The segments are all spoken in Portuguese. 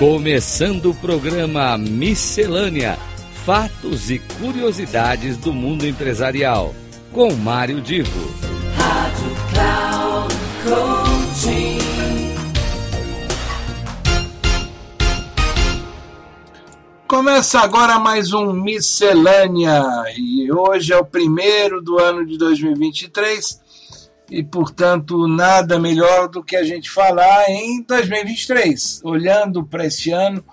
Começando o programa Miscelânea: Fatos e Curiosidades do Mundo Empresarial, com Mário Divo. Rádio Cloud Coaching. Começa agora mais um Miscelânea e hoje é o primeiro do ano de 2023 e, portanto, nada melhor do que a gente falar em 2023, olhando para esse ano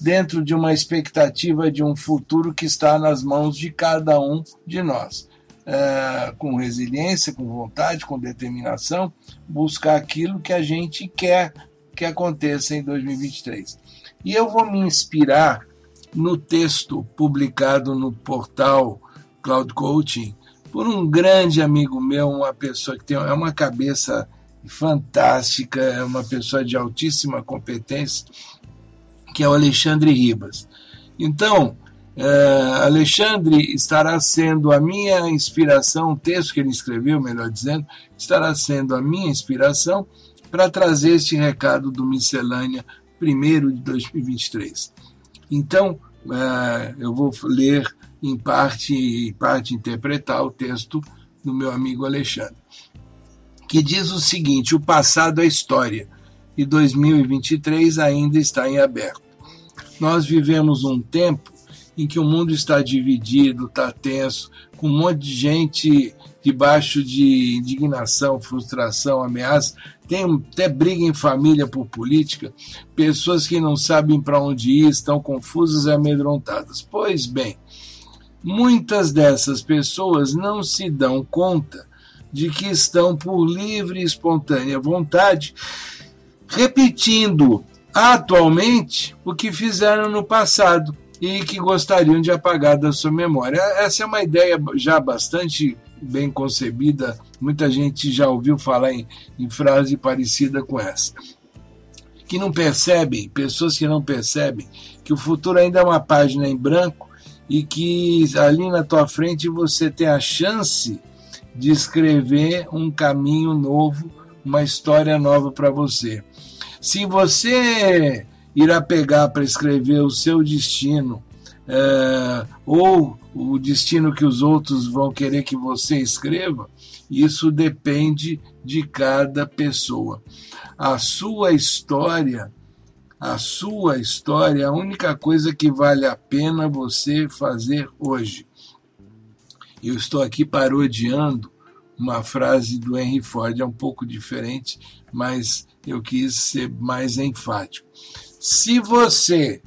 dentro de uma expectativa de um futuro que está nas mãos de cada um de nós. É, com resiliência, com vontade, com determinação, buscar aquilo que a gente quer que aconteça em 2023. E eu vou me inspirar no texto publicado no portal Cloud Coaching por um grande amigo meu, uma pessoa que tem é uma cabeça fantástica, é uma pessoa de altíssima competência, que é o Alexandre Ribas. Então, é, Alexandre estará sendo a minha inspiração, o texto que ele escreveu, melhor dizendo, estará sendo a minha inspiração para trazer este recado do Miscelânea primeiro de 2023. Então, eu vou ler em parte, em parte interpretar o texto do meu amigo Alexandre, que diz o seguinte: o passado é história e 2023 ainda está em aberto. Nós vivemos um tempo em que o mundo está dividido, está tenso, com um monte de gente debaixo de indignação, frustração, ameaça. Tem até briga em família por política, pessoas que não sabem para onde ir, estão confusas e amedrontadas. Pois bem, muitas dessas pessoas não se dão conta de que estão por livre e espontânea vontade repetindo atualmente o que fizeram no passado e que gostariam de apagar da sua memória. Essa é uma ideia já bastante bem concebida, muita gente já ouviu falar em, em frase parecida com essa. Que não percebem, pessoas que não percebem que o futuro ainda é uma página em branco e que ali na tua frente você tem a chance de escrever um caminho novo, uma história nova para você. Se você irá pegar para escrever o seu destino, é, ou o destino que os outros vão querer que você escreva, isso depende de cada pessoa. A sua história, a sua história é a única coisa que vale a pena você fazer hoje. Eu estou aqui parodiando uma frase do Henry Ford, é um pouco diferente, mas eu quis ser mais enfático. Se você,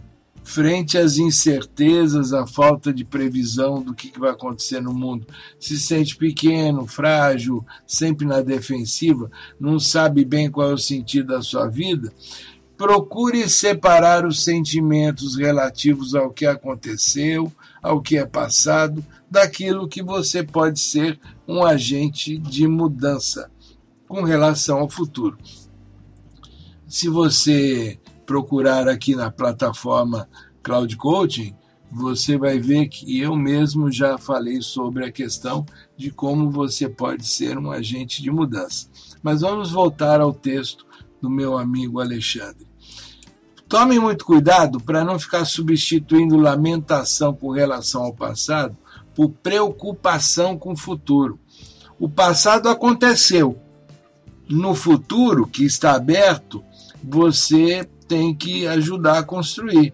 frente às incertezas, à falta de previsão do que vai acontecer no mundo, se sente pequeno, frágil, sempre na defensiva, não sabe bem qual é o sentido da sua vida, procure separar os sentimentos relativos ao que aconteceu, ao que é passado, daquilo que você pode ser um agente de mudança com relação ao futuro. Se você procurar aqui na plataforma Cloud Coaching, você vai ver que eu mesmo já falei sobre a questão de como você pode ser um agente de mudança. Mas vamos voltar ao texto do meu amigo Alexandre. Tome muito cuidado para não ficar substituindo lamentação com relação ao passado por preocupação com o futuro. O passado aconteceu. No futuro, que está aberto, você tem que ajudar a construir.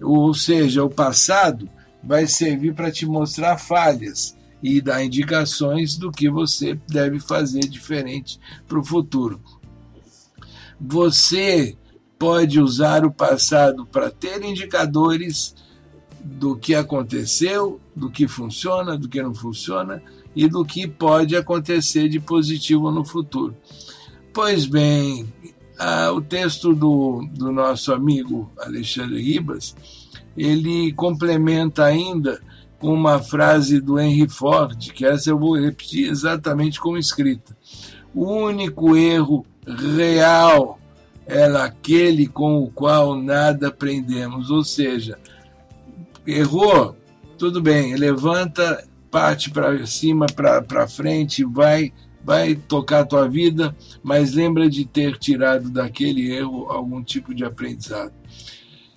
Ou seja, o passado vai servir para te mostrar falhas e dar indicações do que você deve fazer diferente para o futuro. Você pode usar o passado para ter indicadores do que aconteceu, do que funciona, do que não funciona e do que pode acontecer de positivo no futuro. Pois bem, ah, o texto do, do nosso amigo Alexandre Ribas, ele complementa ainda com uma frase do Henry Ford, que essa eu vou repetir exatamente como escrita. O único erro real é aquele com o qual nada aprendemos, ou seja, errou, tudo bem, levanta, parte para cima, para frente, vai vai tocar a tua vida, mas lembra de ter tirado daquele erro algum tipo de aprendizado.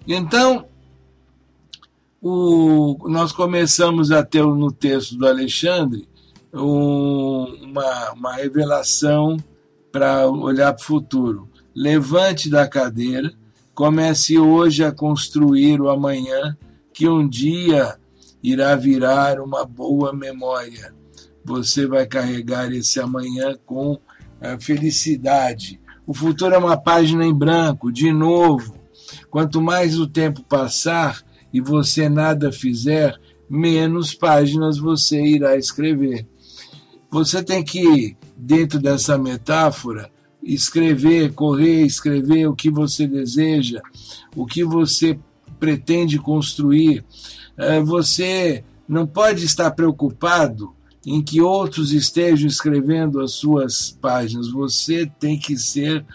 Então, o, nós começamos a ter no texto do Alexandre um, uma, uma revelação para olhar para o futuro. Levante da cadeira, comece hoje a construir o amanhã, que um dia irá virar uma boa memória. Você vai carregar esse amanhã com eh, felicidade. O futuro é uma página em branco, de novo. Quanto mais o tempo passar e você nada fizer, menos páginas você irá escrever. Você tem que, dentro dessa metáfora, escrever, correr, escrever o que você deseja, o que você pretende construir. Eh, você não pode estar preocupado em que outros estejam escrevendo as suas páginas. Você tem que ser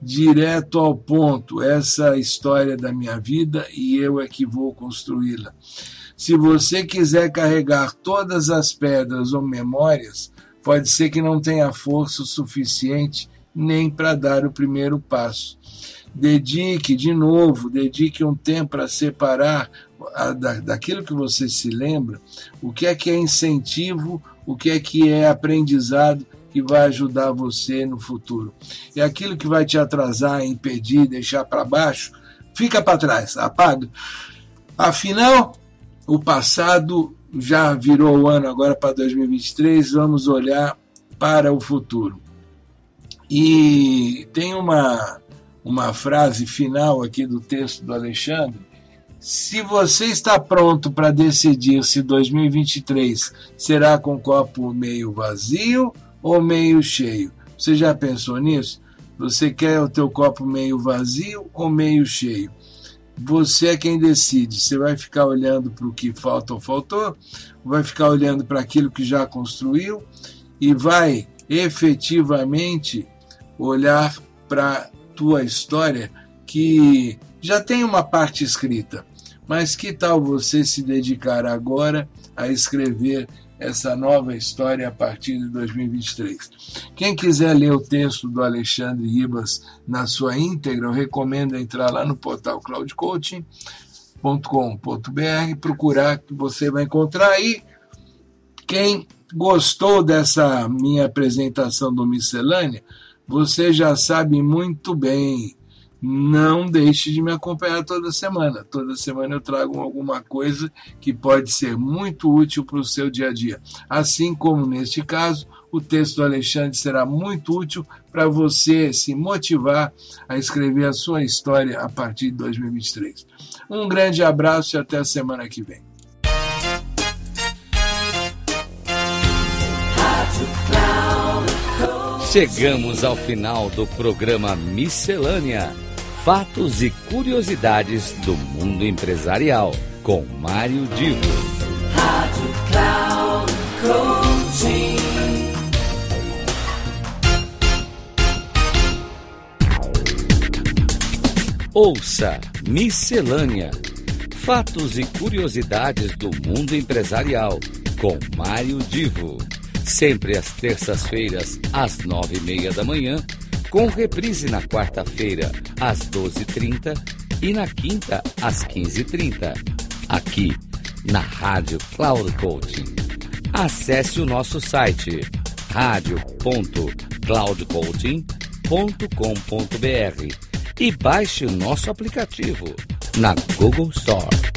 direto ao ponto. Essa história da minha vida e eu é que vou construí-la. Se você quiser carregar todas as pedras ou memórias, pode ser que não tenha força suficiente nem para dar o primeiro passo. Dedique de novo, dedique um tempo para separar a, da, daquilo que você se lembra, o que é que é incentivo, o que é que é aprendizado que vai ajudar você no futuro. E aquilo que vai te atrasar, impedir, deixar para baixo, fica para trás, apaga. Afinal, o passado já virou o ano agora para 2023, vamos olhar para o futuro. E tem uma, uma frase final aqui do texto do Alexandre. Se você está pronto para decidir se 2023 será com copo meio vazio ou meio cheio, você já pensou nisso? Você quer o teu copo meio vazio ou meio cheio? Você é quem decide. Você vai ficar olhando para o que falta ou faltou, vai ficar olhando para aquilo que já construiu e vai efetivamente olhar para tua história que já tem uma parte escrita, mas que tal você se dedicar agora a escrever essa nova história a partir de 2023. Quem quiser ler o texto do Alexandre Ribas na sua íntegra, eu recomendo entrar lá no portal cloudcoaching.com.br, procurar que você vai encontrar aí. Quem gostou dessa minha apresentação do Miscelânea, você já sabe muito bem. Não deixe de me acompanhar toda semana. Toda semana eu trago alguma coisa que pode ser muito útil para o seu dia a dia. Assim como neste caso, o texto do Alexandre será muito útil para você se motivar a escrever a sua história a partir de 2023. Um grande abraço e até a semana que vem. Chegamos ao final do programa Miscelânea: Fatos e Curiosidades do Mundo Empresarial, com Mário Divo. Rádio Cloud Coaching. Ouça Miscelânea: Fatos e Curiosidades do Mundo Empresarial, com Mário Divo sempre às terças-feiras, às nove e meia da manhã, com reprise na quarta-feira, às doze e trinta e na quinta, às quinze e trinta, aqui na Rádio Cloud Coaching. Acesse o nosso site radio.cloudcoaching.com.br e baixe o nosso aplicativo na Google Store.